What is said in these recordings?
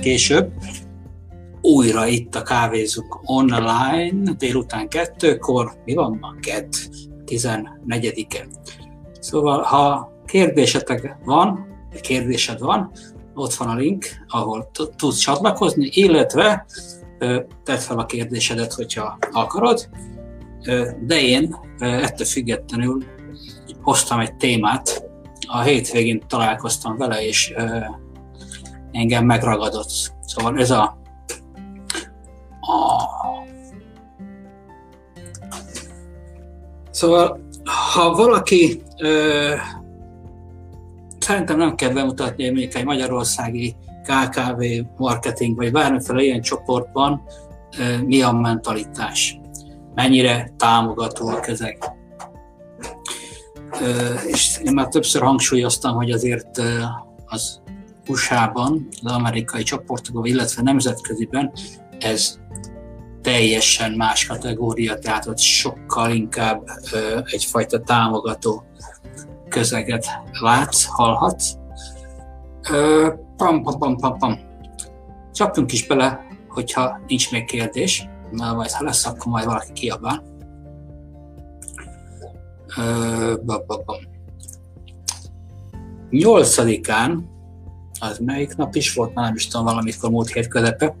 később. Újra itt a kávézunk online, délután kettőkor, mi van ma? Kedd, 14-e. Szóval, ha kérdésetek van, kérdésed van, ott van a link, ahol tudsz csatlakozni, illetve tedd fel a kérdésedet, hogyha akarod, de én ettől függetlenül hoztam egy témát, a hétvégén találkoztam vele, és engem megragadott. Szóval ez a, a Szóval, ha valaki ö, szerintem nem kell bemutatni, hogy mondjuk egy magyarországi KKV marketing, vagy bármiféle ilyen csoportban ö, mi a mentalitás, mennyire támogató a közeg. Ö, és én már többször hangsúlyoztam, hogy azért ö, az USA-ban, az amerikai csoportokban, illetve nemzetköziben ez teljesen más kategória, tehát ott sokkal inkább ö, egyfajta támogató közeget látsz, hallhatsz. Ö, pam, pam, pam, pam, pam. Csapjunk is bele, hogyha nincs még kérdés, mert majd ha lesz, akkor majd valaki kiabál. Ö, bam, bam, bam. Nyolcadikán, az melyik nap is volt, már nem is tudom, valamikor múlt hét közepe,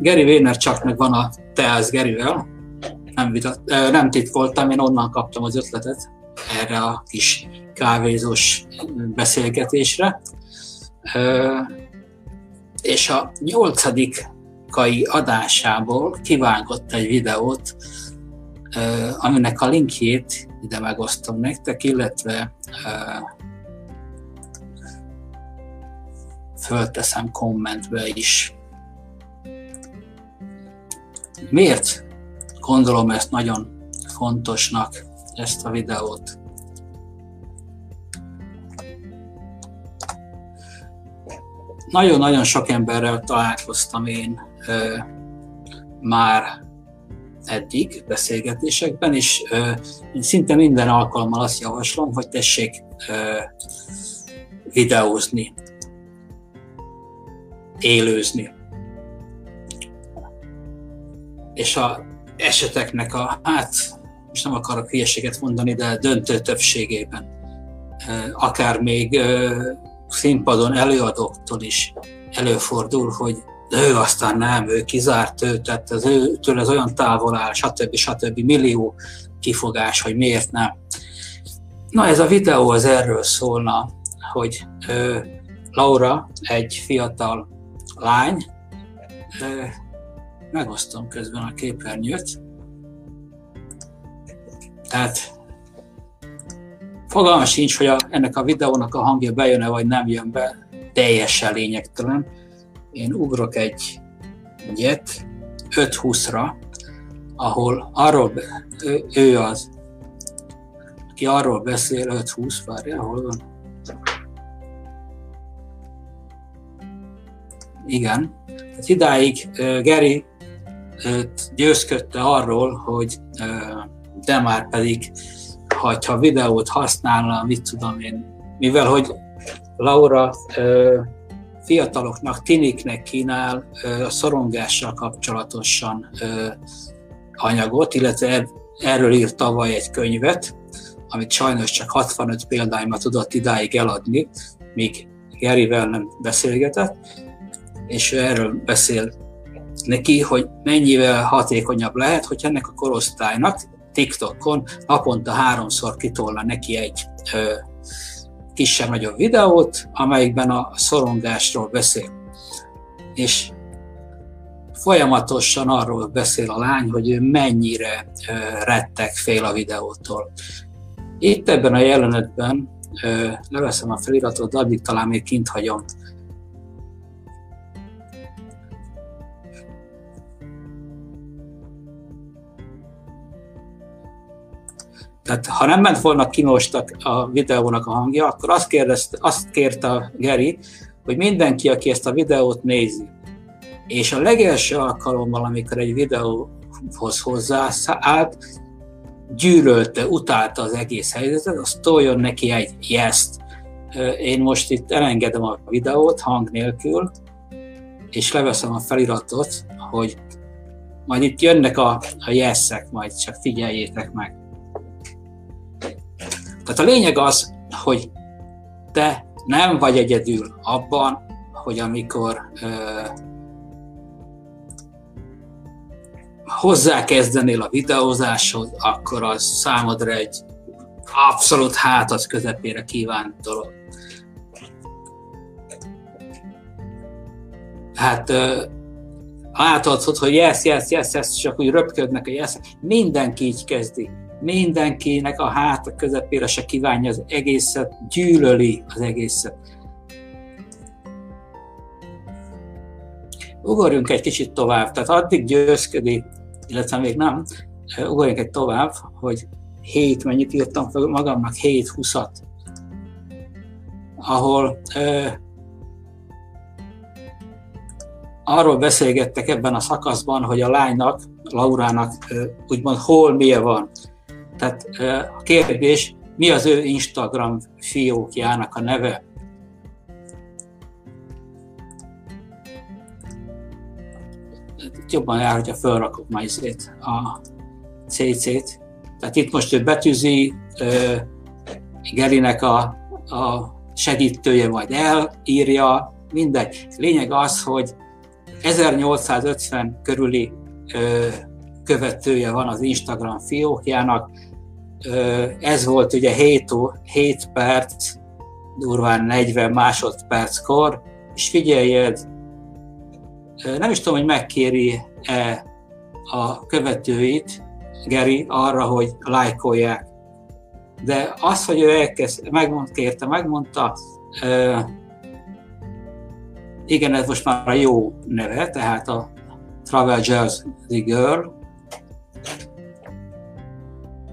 Gary Vaynerchuknak van a Teász Gerivel, nem, vitat, nem titkoltam, én onnan kaptam az ötletet erre a kis kávézós beszélgetésre. És a nyolcadikai adásából kivágott egy videót, aminek a linkjét ide megosztom nektek, illetve fölteszem kommentbe is. Miért gondolom ezt nagyon fontosnak, ezt a videót? Nagyon-nagyon sok emberrel találkoztam én ö, már eddig beszélgetésekben, és ö, én szinte minden alkalommal azt javaslom, hogy tessék ö, videózni, élőzni és a eseteknek a, hát most nem akarok hülyeséget mondani, de döntő többségében, akár még színpadon előadóktól is előfordul, hogy ő aztán nem, ő kizárt őt, tehát az őtől ez olyan távol áll, stb. stb. millió kifogás, hogy miért nem. Na ez a videó az erről szólna, hogy Laura, egy fiatal lány, megosztom közben a képernyőt. Tehát fogalma sincs, hogy a, ennek a videónak a hangja bejön-e, vagy nem jön be, teljesen lényegtelen. Én ugrok egy egyet 5-20-ra, ahol arról, be, ő, ő az, aki arról beszél, 5-20, várja, hol van? Igen. Tehát idáig Gary győzködte arról, hogy de már pedig, ha videót használna, mit tudom én, mivel hogy Laura fiataloknak, tiniknek kínál a szorongással kapcsolatosan anyagot, illetve erről írt tavaly egy könyvet, amit sajnos csak 65 példányban tudott idáig eladni, míg Garyvel nem beszélgetett, és erről beszél neki, hogy mennyivel hatékonyabb lehet, hogy ennek a korosztálynak TikTokon naponta háromszor kitolna neki egy ö, kisebb-nagyobb videót, amelyikben a szorongásról beszél. És folyamatosan arról beszél a lány, hogy ő mennyire ö, rettek fél a videótól. Itt ebben a jelenetben ö, leveszem a feliratot, addig talán még kint hagyom Tehát ha nem ment volna kinostak a videónak a hangja, akkor azt, kérdezte, azt kérte a Geri, hogy mindenki, aki ezt a videót nézi, és a legelső alkalommal, amikor egy videóhoz hozzáállt, gyűlölte, utálta az egész helyzetet, azt toljon neki egy yes én most itt elengedem a videót hang nélkül, és leveszem a feliratot, hogy majd itt jönnek a, a jesszek, majd csak figyeljétek meg. Tehát a lényeg az, hogy te nem vagy egyedül abban, hogy amikor ö, hozzákezdenél a videózáshoz, akkor az számodra egy abszolút hátat közepére kívánt dolog. Hát látod, hogy yes, yes, yes, yes, csak úgy röpködnek a yes. Mindenki így kezdi. Mindenkinek a háta közepére se kívánja az egészet, gyűlöli az egészet. Ugorjunk egy kicsit tovább, tehát addig győzködik, illetve még nem, ugorjunk egy tovább, hogy 7, mennyit írtam fel magamnak, 7-20-at, ahol arról beszélgettek ebben a szakaszban, hogy a lánynak, Laurának úgymond hol milyen van. Tehát a kérdés, mi az ő Instagram fiókjának a neve? Jobban jár, hogyha felrakok majd a CC-t. Tehát itt most ő betűzi, Gerinek a, a segítője majd elírja, mindegy. Lényeg az, hogy 1850 körüli ö, követője van az Instagram fiókjának. Ez volt ugye 7, 7 perc, durván 40 másodperckor, és figyeljed, nem is tudom, hogy megkéri-e a követőit, Geri, arra, hogy lájkolják. De az, hogy ő elkezd, megmond, kérte, megmondta, igen, ez most már a jó neve, tehát a Travel Jazz The Girl.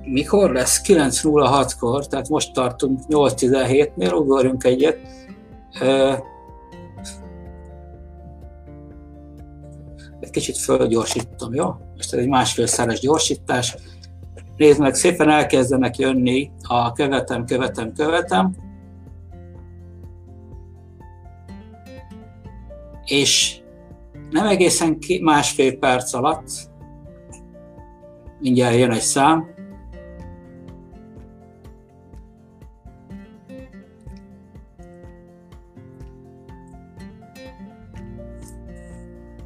Mikor lesz? 9.06-kor, tehát most tartunk 8.17-nél, ugorjunk egyet. Egy kicsit fölgyorsítom, jó? Most ez egy másfélszeres gyorsítás. Nézd meg, szépen elkezdenek jönni a követem, követem, követem és nem egészen másfél perc alatt, mindjárt jön egy szám,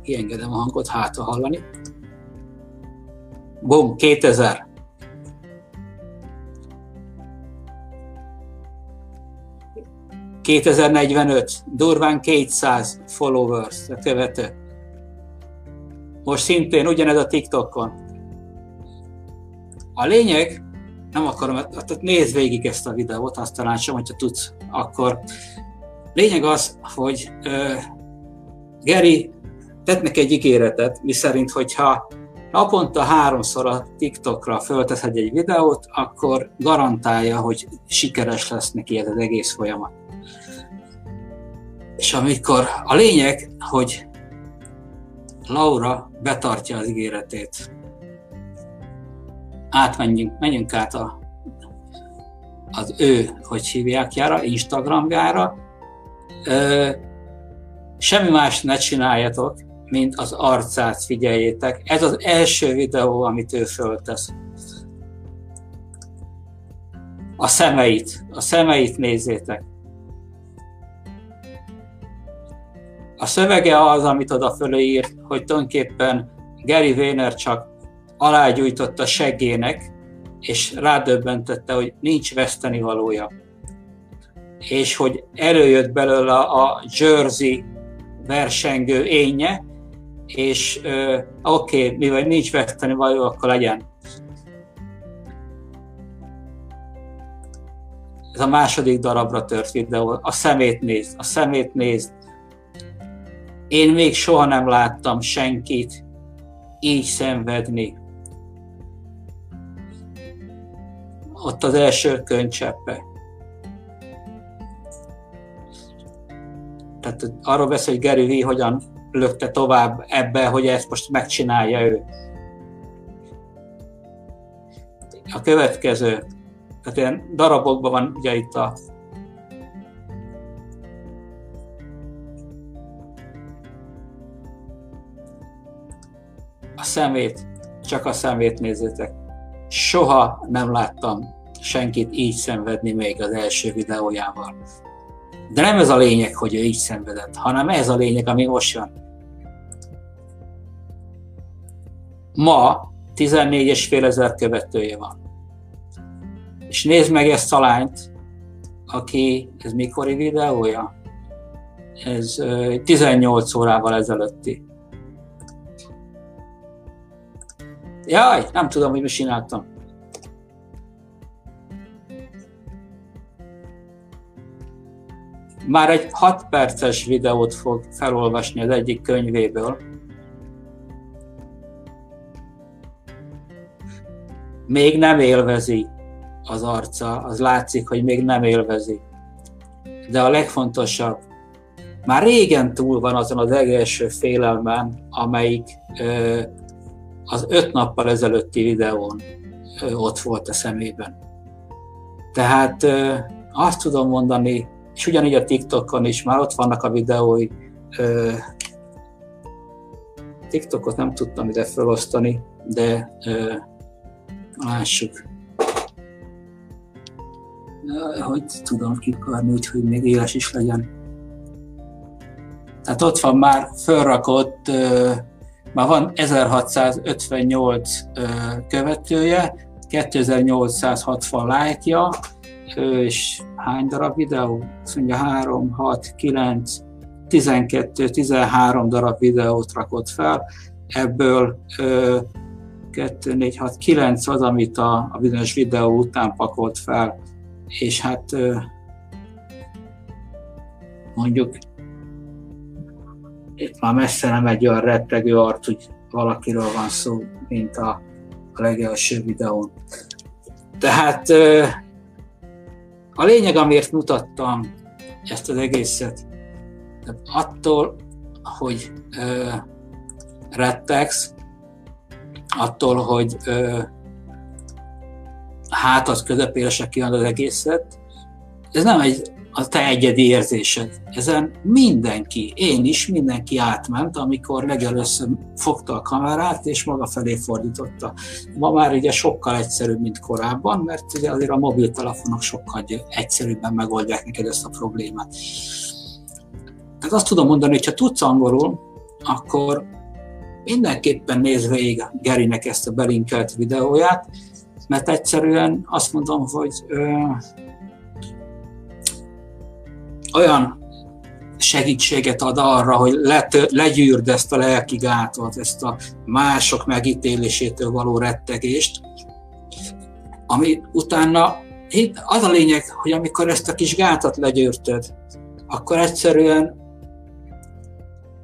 kiengedem a hangot, hát hallani. Bum, 2000. 2045, durván 200 followers, a követő. Most szintén ugyanez a TikTokon. A lényeg, nem akarom, tehát nézd végig ezt a videót, azt talán sem, hogyha tudsz, akkor lényeg az, hogy uh, Geri tett neki egy ígéretet, miszerint, hogyha naponta háromszor a TikTokra fölteszed egy videót, akkor garantálja, hogy sikeres lesz neki ez az egész folyamat. És amikor a lényeg, hogy Laura betartja az ígéretét. Átmenjünk, menjünk át a, az ő, hogy hívják jára, Instagramjára. Ö, semmi más ne csináljatok, mint az arcát figyeljétek. Ez az első videó, amit ő föltesz. A szemeit, a szemeit nézzétek. A szövege az, amit oda fölé írt, hogy tulajdonképpen Gary Vayner csak alágyújtotta seggének, és rádöbbentette, hogy nincs veszteni valója. És hogy előjött belőle a Jersey versengő énje, és oké, okay, mivel nincs veszteni való, akkor legyen. Ez a második darabra tört videó. A szemét nézd, a szemét nézd, én még soha nem láttam senkit így szenvedni. Ott az első könycseppe. Tehát arról beszél, hogy Gary V. hogyan lökte tovább ebbe, hogy ezt most megcsinálja ő. A következő, tehát ilyen darabokban van ugye itt a a szemét, csak a szemét nézzétek. Soha nem láttam senkit így szenvedni még az első videójával. De nem ez a lényeg, hogy ő így szenvedett, hanem ez a lényeg, ami most jön. Ma 14,5 ezer követője van. És nézd meg ezt a lányt, aki, ez mikori videója? Ez 18 órával ezelőtti. Jaj, nem tudom, hogy mi csináltam. Már egy 6 perces videót fog felolvasni az egyik könyvéből. Még nem élvezi az arca, az látszik, hogy még nem élvezi. De a legfontosabb, már régen túl van azon az legelső félelmen, amelyik ö, az öt nappal ezelőtti videón ö, ott volt a szemében. Tehát ö, azt tudom mondani, és ugyanígy a TikTokon is már ott vannak a videói. TikTokot nem tudtam ide felosztani, de lássuk. Hogy tudom kikarni, úgyhogy még éles is legyen. Tehát ott van már fölrakott, már van 1658 követője, 2860 lájkja, és hány darab videó? Azt mondja 3, 6, 9, 12, 13 darab videót rakott fel, ebből 2, 4, 6, 9 az, amit a, a bizonyos videó után pakolt fel, és hát mondjuk itt már messze nem egy olyan rettegő arc, hogy valakiről van szó, mint a, a legelső videón. Tehát a lényeg, amiért mutattam ezt az egészet, attól, hogy ö, rettegsz, attól, hogy ö, hátad közepére se az egészet, ez nem egy a te egyedi érzésed. Ezen mindenki, én is, mindenki átment, amikor legelőször fogta a kamerát, és maga felé fordította. Ma már ugye sokkal egyszerűbb, mint korábban, mert ugye azért a mobiltelefonok sokkal egyszerűbben megoldják neked ezt a problémát. Tehát azt tudom mondani, hogy ha tudsz angolul, akkor mindenképpen nézd végig Gerinek ezt a belinkelt videóját, mert egyszerűen azt mondom, hogy olyan segítséget ad arra, hogy let, legyűrd ezt a lelki gátot, ezt a mások megítélésétől való rettegést, ami utána az a lényeg, hogy amikor ezt a kis gátat legyűrted, akkor egyszerűen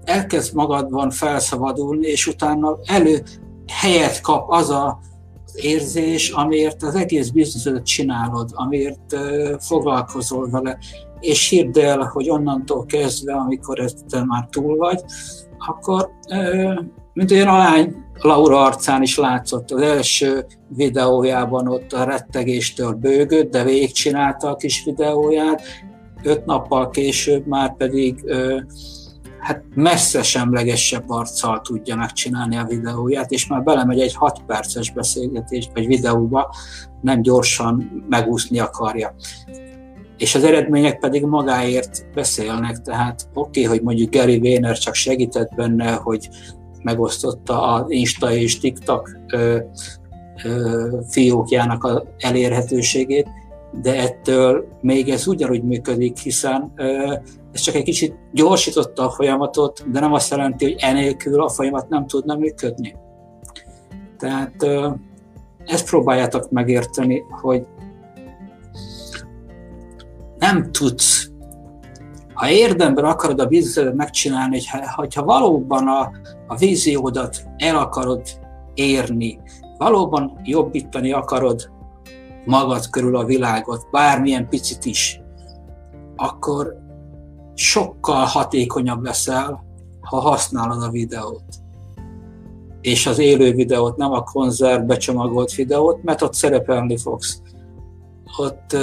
elkezd magadban felszabadulni, és utána elő helyet kap az a érzés, amiért az egész bizniszedet csinálod, amiért foglalkozol vele, és hirdd el, hogy onnantól kezdve, amikor ezt már túl vagy, akkor mint olyan a lány Laura arcán is látszott az első videójában ott a rettegéstől bőgött, de végigcsinálta a kis videóját, öt nappal később már pedig hát messze semlegesebb arccal tudja megcsinálni a videóját, és már belemegy egy 6 perces beszélgetés vagy videóba, nem gyorsan megúszni akarja. És az eredmények pedig magáért beszélnek, tehát oké, okay, hogy mondjuk Gary Vayner csak segített benne, hogy megosztotta az Insta és TikTok ö, ö, fiókjának az elérhetőségét, de ettől még ez ugyanúgy működik, hiszen ö, ez csak egy kicsit gyorsította a folyamatot, de nem azt jelenti, hogy enélkül a folyamat nem tudna működni. Tehát ezt próbáljátok megérteni, hogy nem tudsz, ha érdemben akarod a bizniszedet megcsinálni, hogyha, valóban a, a víziódat el akarod érni, valóban jobbítani akarod magad körül a világot, bármilyen picit is, akkor sokkal hatékonyabb leszel, ha használod a videót. És az élő videót, nem a konzert becsomagolt videót, mert ott szerepelni fogsz. Ott,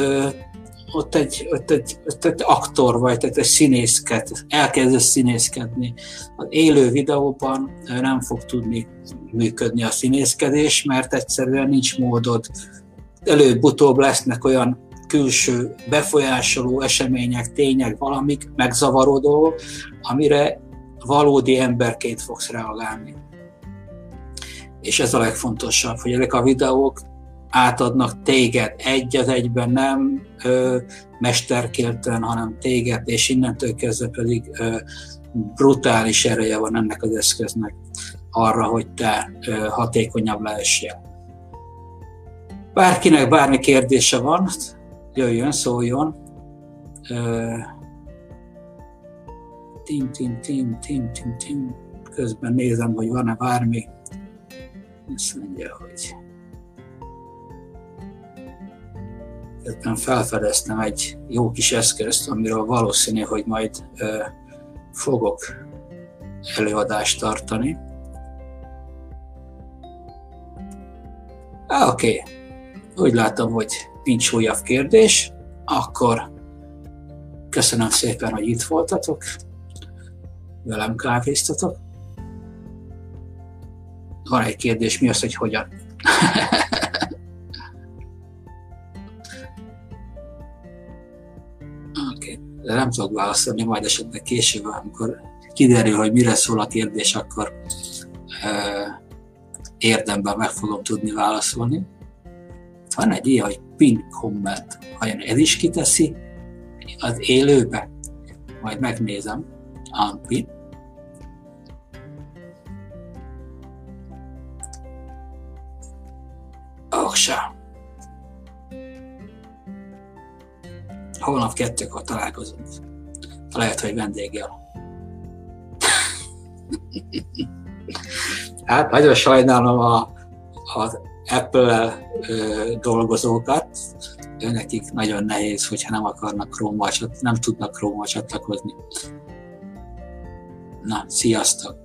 ott egy, ott egy, ott egy aktor vagy, tehát egy színészket, elkezdesz színészkedni. Az élő videóban nem fog tudni működni a színészkedés, mert egyszerűen nincs módod. Előbb-utóbb lesznek olyan külső befolyásoló események, tények, valamik, megzavarodó, amire valódi emberként fogsz reagálni. És ez a legfontosabb, hogy ezek a videók átadnak téged egy az egyben, nem ö, mesterkélten, hanem téged, és innentől kezdve pedig ö, brutális ereje van ennek az eszköznek arra, hogy te ö, hatékonyabb lehessél. Bárkinek bármi kérdése van, jöjjön, szóljon. Tim, tim, tim, tim, tim, tim. Közben nézem, hogy van-e bármi. Azt mondja, hogy Közben felfedeztem egy jó kis eszközt, amiről valószínű, hogy majd ö, fogok előadást tartani. Oké, okay. úgy látom, hogy nincs újabb kérdés, akkor köszönöm szépen, hogy itt voltatok, velem kávéztatok. Van egy kérdés, mi az, hogy hogyan? de nem tudok válaszolni, majd esetleg később, amikor kiderül, hogy mire szól a kérdés, akkor érdemben meg fogom tudni válaszolni. Van egy ilyen, hogy pin comment, vajon ez is kiteszi az élőbe? Majd megnézem. Unpin. Holnap kettőkor találkozunk. Lehet, hogy vendéggel. hát nagyon sajnálom a, az Apple dolgozókat, nekik nagyon nehéz, hogyha nem akarnak chrome nem tudnak chrome csatlakozni. Na, sziasztok!